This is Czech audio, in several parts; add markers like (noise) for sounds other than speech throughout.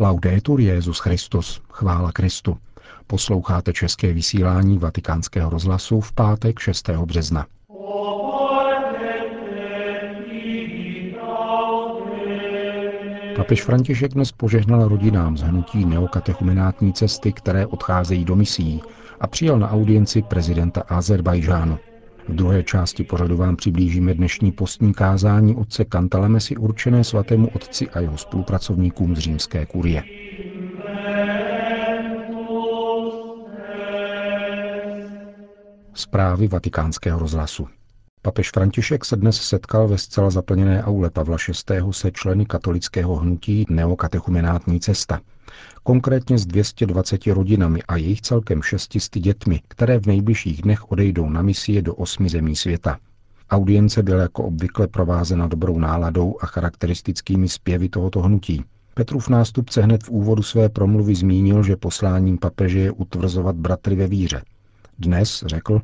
Laudetur Jezus Christus, chvála Kristu. Posloucháte české vysílání Vatikánského rozhlasu v pátek 6. března. Papež František dnes požehnal rodinám z hnutí neokatechumenátní cesty, které odcházejí do misí a přijal na audienci prezidenta Azerbajžánu. V druhé části pořadu vám přiblížíme dnešní postní kázání otce Kantalamesi určené svatému otci a jeho spolupracovníkům z římské kurie. Zprávy vatikánského rozhlasu. Papež František se dnes setkal ve zcela zaplněné aule Pavla VI. se členy katolického hnutí Neokatechumenátní cesta. Konkrétně s 220 rodinami a jejich celkem 600 dětmi, které v nejbližších dnech odejdou na misie do osmi zemí světa. Audience byla jako obvykle provázena dobrou náladou a charakteristickými zpěvy tohoto hnutí. Petrův nástupce hned v úvodu své promluvy zmínil, že posláním papeže je utvrzovat bratry ve víře. Dnes, řekl,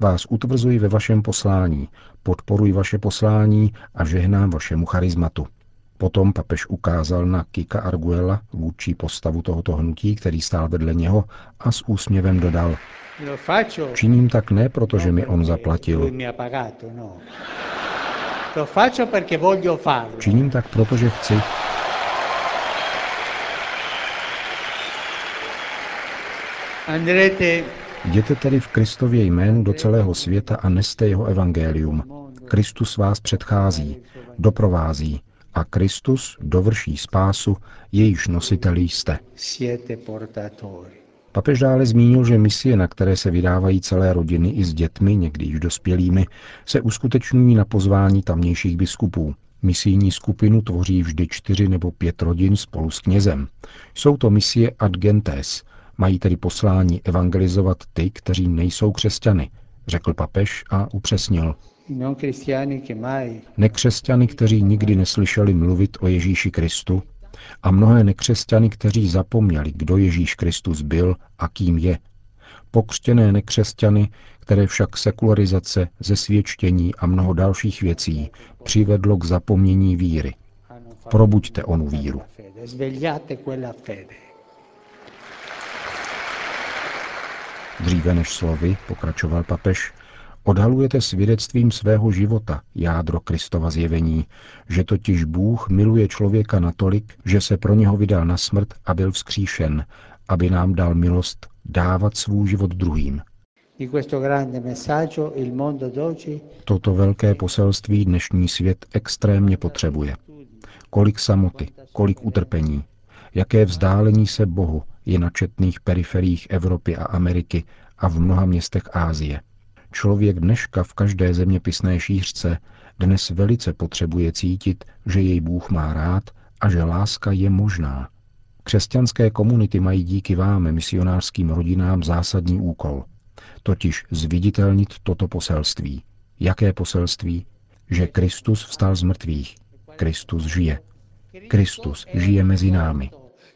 vás utvrzuji ve vašem poslání, podporuji vaše poslání a žehnám vašemu charizmatu. Potom papež ukázal na Kika Arguela, vůdčí postavu tohoto hnutí, který stál vedle něho a s úsměvem dodal. Činím tak ne, protože mi on zaplatil. No. Činím tak, protože chci. Andrete Jděte tedy v Kristově jmén do celého světa a neste jeho evangelium. Kristus vás předchází, doprovází a Kristus dovrší spásu, jejíž nositelí jste. Papež dále zmínil, že misie, na které se vydávají celé rodiny i s dětmi, někdy již dospělými, se uskutečňují na pozvání tamnějších biskupů. Misijní skupinu tvoří vždy čtyři nebo pět rodin spolu s knězem. Jsou to misie ad gentes, Mají tedy poslání evangelizovat ty, kteří nejsou křesťany, řekl papež a upřesnil. Nekřesťany, kteří nikdy neslyšeli mluvit o Ježíši Kristu, a mnohé nekřesťany, kteří zapomněli, kdo Ježíš Kristus byl a kým je. Pokřtěné nekřesťany, které však sekularizace, zesvědčení a mnoho dalších věcí přivedlo k zapomnění víry. Probuďte onu víru. Dříve než slovy, pokračoval papež, odhalujete svědectvím svého života jádro Kristova zjevení, že totiž Bůh miluje člověka natolik, že se pro něho vydal na smrt a byl vzkříšen, aby nám dal milost dávat svůj život druhým. Toto velké poselství dnešní svět extrémně potřebuje. Kolik samoty, kolik utrpení, jaké vzdálení se Bohu je na četných periferiích Evropy a Ameriky a v mnoha městech Ázie. Člověk dneška v každé zeměpisné šířce dnes velice potřebuje cítit, že jej Bůh má rád a že láska je možná. Křesťanské komunity mají díky vám, misionářským rodinám, zásadní úkol, totiž zviditelnit toto poselství. Jaké poselství? Že Kristus vstal z mrtvých. Kristus žije. Kristus žije mezi námi.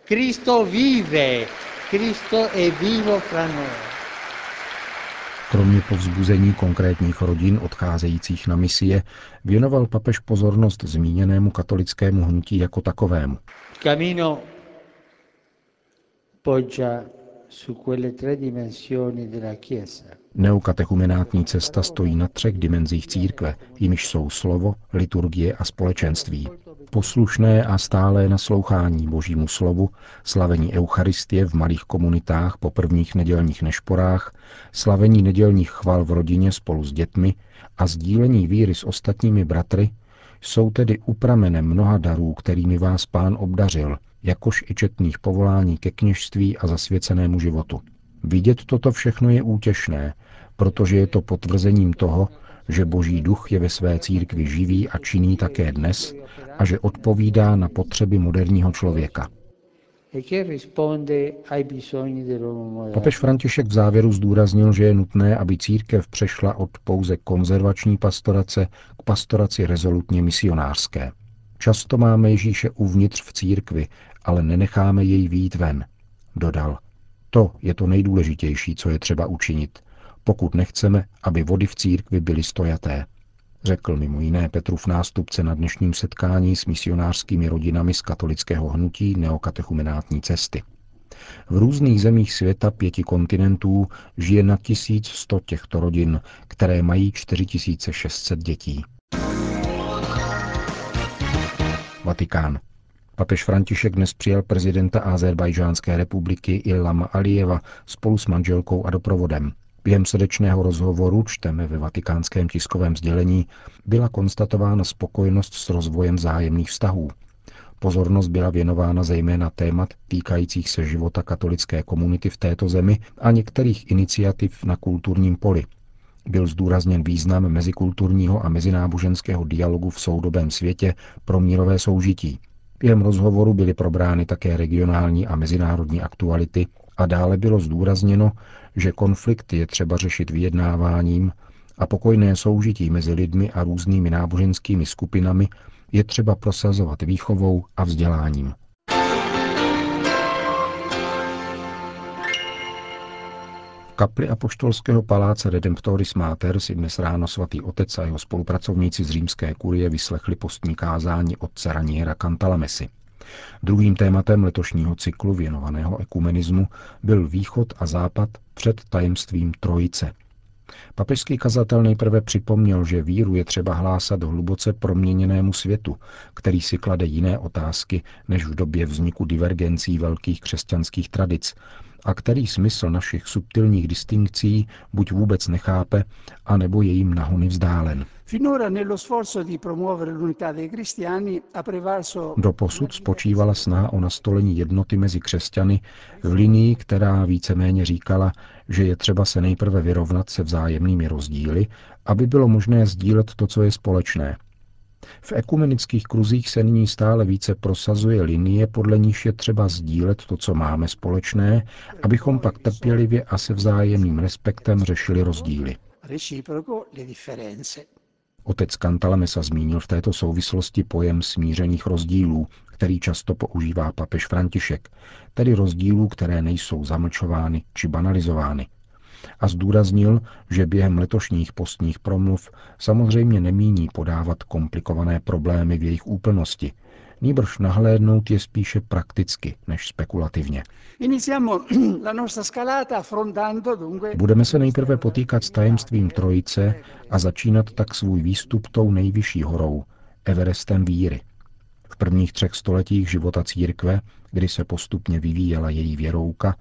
Cristo vive, Cristo è vivo fra noi. Kromě povzbuzení konkrétních rodin odcházejících na misie, věnoval papež pozornost zmíněnému katolickému hnutí jako takovému. Camino poggia Neokatechumenátní cesta stojí na třech dimenzích církve, jimiž jsou slovo, liturgie a společenství. Poslušné a stálé naslouchání Božímu slovu, slavení Eucharistie v malých komunitách po prvních nedělních nešporách, slavení nedělních chval v rodině spolu s dětmi a sdílení víry s ostatními bratry jsou tedy upramenem mnoha darů, kterými vás pán obdařil, jakož i četných povolání ke kněžství a zasvěcenému životu. Vidět toto všechno je útěšné, protože je to potvrzením toho, že Boží duch je ve své církvi živý a činný také dnes a že odpovídá na potřeby moderního člověka. Papež František v závěru zdůraznil, že je nutné, aby církev přešla od pouze konzervační pastorace k pastoraci rezolutně misionářské. Často máme Ježíše uvnitř v církvi, ale nenecháme jej výjít ven. Dodal, to je to nejdůležitější, co je třeba učinit, pokud nechceme, aby vody v církvi byly stojaté. řekl mimo jiné Petrův nástupce na dnešním setkání s misionářskými rodinami z katolického hnutí neokatechumenátní cesty. V různých zemích světa pěti kontinentů žije na 1100 těchto rodin, které mají 4600 dětí. Vatikán. Papež František dnes přijal prezidenta Azerbajžánské republiky Ilhama Alijeva spolu s manželkou a doprovodem. Během srdečného rozhovoru, čteme ve vatikánském tiskovém sdělení, byla konstatována spokojenost s rozvojem zájemných vztahů. Pozornost byla věnována zejména témat týkajících se života katolické komunity v této zemi a některých iniciativ na kulturním poli. Byl zdůrazněn význam mezikulturního a mezináboženského dialogu v soudobém světě pro mírové soužití. Během rozhovoru byly probrány také regionální a mezinárodní aktuality a dále bylo zdůrazněno, že konflikt je třeba řešit vyjednáváním a pokojné soužití mezi lidmi a různými náboženskými skupinami je třeba prosazovat výchovou a vzděláním. Kapli apoštolského paláce Redemptoris Mater si dnes ráno svatý otec a jeho spolupracovníci z římské kurie vyslechli postní kázání otce Raniera Cantalamesi. Druhým tématem letošního cyklu věnovaného ekumenismu byl východ a západ před tajemstvím Trojice. Papežský kazatel nejprve připomněl, že víru je třeba hlásat hluboce proměněnému světu, který si klade jiné otázky než v době vzniku divergencí velkých křesťanských tradic a který smysl našich subtilních distinkcí buď vůbec nechápe, anebo je jim nahony vzdálen. Doposud spočívala snaha o nastolení jednoty mezi křesťany v linii, která víceméně říkala, že je třeba se nejprve vyrovnat se vzájemnými rozdíly, aby bylo možné sdílet to, co je společné – v ekumenických kruzích se nyní stále více prosazuje linie, podle níž je třeba sdílet to, co máme společné, abychom pak trpělivě a se vzájemným respektem řešili rozdíly. Otec Cantalamessa zmínil v této souvislosti pojem smířených rozdílů, který často používá papež František, tedy rozdílů, které nejsou zamlčovány či banalizovány a zdůraznil, že během letošních postních promluv samozřejmě nemíní podávat komplikované problémy v jejich úplnosti, nýbrž nahlédnout je spíše prakticky než spekulativně. (clears throat) Budeme se nejprve potýkat s tajemstvím Trojice a začínat tak svůj výstup tou nejvyšší horou, Everestem víry. V prvních třech stoletích života církve, kdy se postupně vyvíjela její věrouka,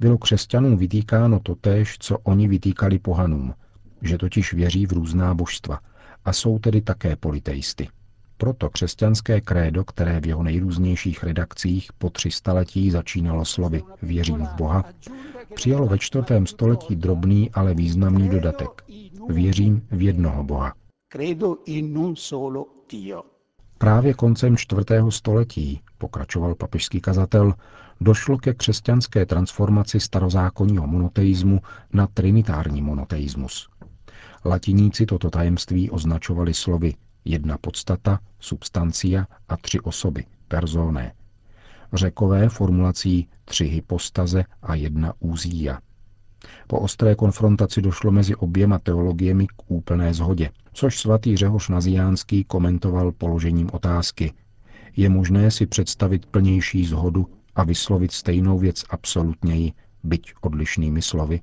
bylo křesťanům vytýkáno totéž, co oni vytýkali pohanům, že totiž věří v různá božstva a jsou tedy také politeisty. Proto křesťanské krédo, které v jeho nejrůznějších redakcích po tři staletí začínalo slovy Věřím v Boha, přijalo ve čtvrtém století drobný, ale významný dodatek. Věřím v jednoho Boha. Právě koncem čtvrtého století, pokračoval papežský kazatel, došlo ke křesťanské transformaci starozákonního monoteismu na trinitární monoteismus. Latiníci toto tajemství označovali slovy jedna podstata, substancia a tři osoby, personé. Řekové formulací tři hypostaze a jedna úzíja. Po ostré konfrontaci došlo mezi oběma teologiemi k úplné zhodě, což svatý Řehoš Naziánský komentoval položením otázky. Je možné si představit plnější zhodu a vyslovit stejnou věc absolutněji, byť odlišnými slovy?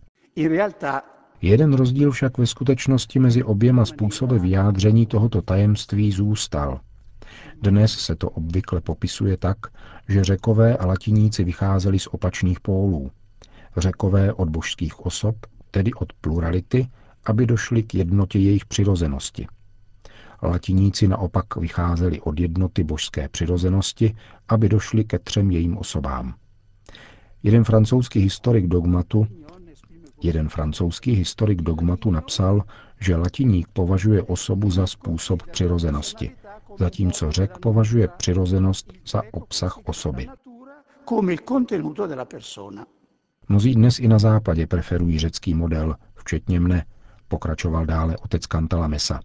Jeden rozdíl však ve skutečnosti mezi oběma způsoby vyjádření tohoto tajemství zůstal. Dnes se to obvykle popisuje tak, že řekové a latiníci vycházeli z opačných pólů. Řekové od božských osob, tedy od plurality, aby došli k jednotě jejich přirozenosti – Latiníci naopak vycházeli od jednoty božské přirozenosti, aby došli ke třem jejím osobám. Jeden francouzský historik dogmatu Jeden francouzský historik dogmatu napsal, že latiník považuje osobu za způsob přirozenosti, zatímco řek považuje přirozenost za obsah osoby. Mnozí dnes i na západě preferují řecký model, včetně mne, pokračoval dále otec Kantala Mesa.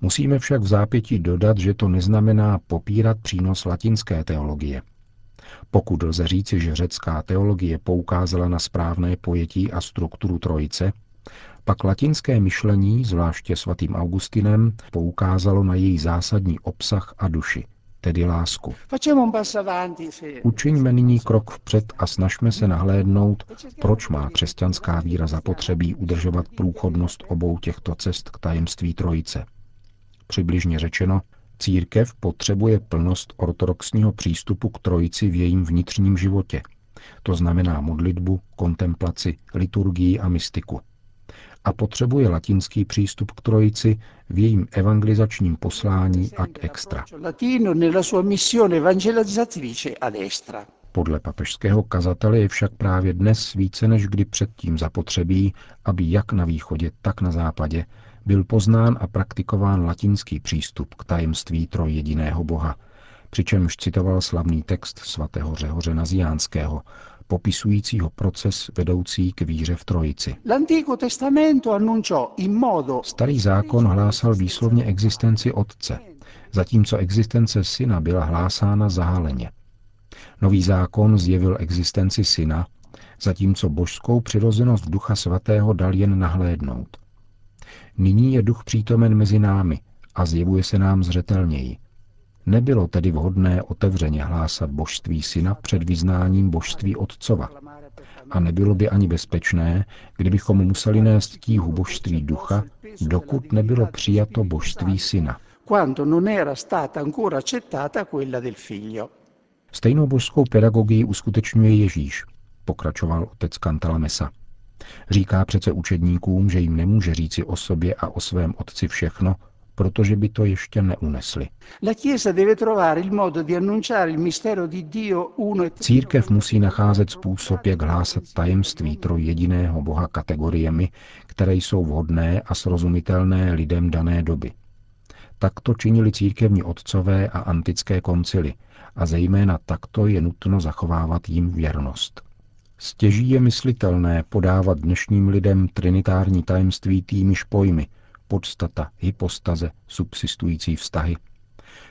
Musíme však v zápětí dodat, že to neznamená popírat přínos latinské teologie. Pokud lze říci, že řecká teologie poukázala na správné pojetí a strukturu trojice, Pak latinské myšlení, zvláště svatým Augustinem, poukázalo na její zásadní obsah a duši, tedy lásku. Učiňme nyní krok vpřed a snažme se nahlédnout, proč má křesťanská víra zapotřebí udržovat průchodnost obou těchto cest k tajemství Trojice. Přibližně řečeno, církev potřebuje plnost ortodoxního přístupu k Trojici v jejím vnitřním životě. To znamená modlitbu, kontemplaci, liturgii a mystiku – a potřebuje latinský přístup k trojici v jejím evangelizačním poslání ad extra. Podle papežského kazatele je však právě dnes více než kdy předtím zapotřebí, aby jak na východě, tak na západě byl poznán a praktikován latinský přístup k tajemství trojjediného Boha, přičemž citoval slavný text svatého Řehoře Naziánského, popisujícího proces vedoucí k víře v Trojici. Starý zákon hlásal výslovně existenci Otce, zatímco existence Syna byla hlásána zahaleně. Nový zákon zjevil existenci Syna, zatímco božskou přirozenost Ducha Svatého dal jen nahlédnout. Nyní je Duch přítomen mezi námi a zjevuje se nám zřetelněji. Nebylo tedy vhodné otevřeně hlásat božství syna před vyznáním božství otcova. A nebylo by ani bezpečné, kdybychom museli nést tíhu božství ducha, dokud nebylo přijato božství syna. Stejnou božskou pedagogii uskutečňuje Ježíš, pokračoval otec Cantalamessa. Říká přece učedníkům, že jim nemůže říci o sobě a o svém otci všechno, protože by to ještě neunesli. E Církev musí nacházet způsob, jak hlásat tajemství trojjediného Boha kategoriemi, které jsou vhodné a srozumitelné lidem dané doby. Takto činili církevní otcové a antické koncily a zejména takto je nutno zachovávat jim věrnost. Stěží je myslitelné podávat dnešním lidem trinitární tajemství týmiž pojmy – podstata, hypostaze, subsistující vztahy.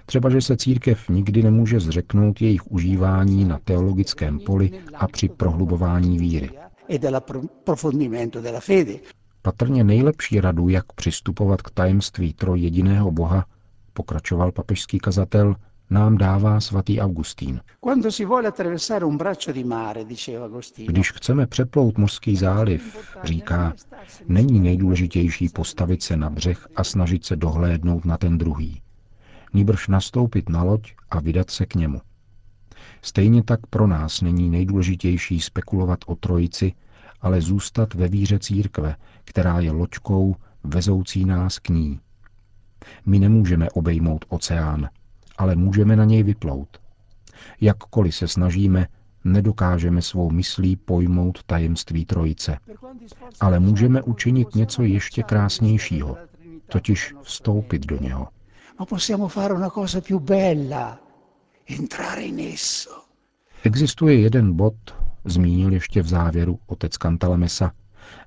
Třeba, že se církev nikdy nemůže zřeknout jejich užívání na teologickém poli a při prohlubování víry. Patrně nejlepší radu, jak přistupovat k tajemství trojjediného Boha, pokračoval papežský kazatel, nám dává svatý Augustín. Když chceme přeplout mořský záliv, říká, není nejdůležitější postavit se na břeh a snažit se dohlédnout na ten druhý. Nýbrž nastoupit na loď a vydat se k němu. Stejně tak pro nás není nejdůležitější spekulovat o trojici, ale zůstat ve víře církve, která je loďkou vezoucí nás k ní. My nemůžeme obejmout oceán, ale můžeme na něj vyplout. Jakkoliv se snažíme, nedokážeme svou myslí pojmout tajemství Trojice. Ale můžeme učinit něco ještě krásnějšího, totiž vstoupit do něho. Existuje jeden bod, zmínil ještě v závěru otec Kantalamesa,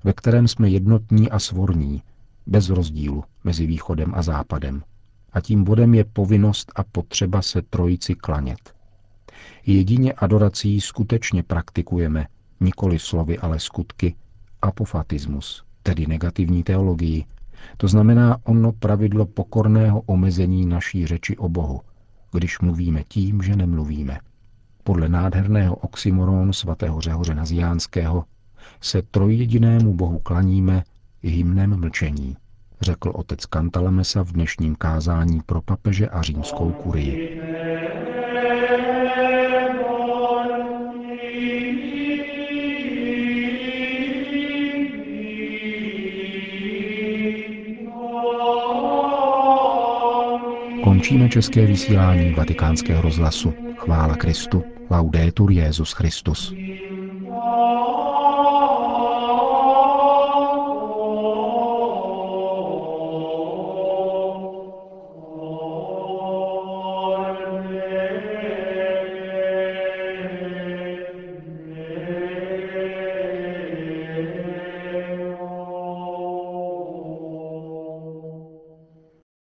ve kterém jsme jednotní a svorní, bez rozdílu mezi východem a západem a tím bodem je povinnost a potřeba se trojici klanět. Jedině adorací skutečně praktikujeme, nikoli slovy, ale skutky, apofatismus, tedy negativní teologii, to znamená ono pravidlo pokorného omezení naší řeči o Bohu, když mluvíme tím, že nemluvíme. Podle nádherného oxymoronu svatého Řehoře Naziánského se trojjedinému Bohu klaníme hymnem mlčení řekl otec Kantalamesa v dnešním kázání pro papeže a římskou kurii. Končíme české vysílání vatikánského rozhlasu. Chvála Kristu. Laudetur Jezus Christus.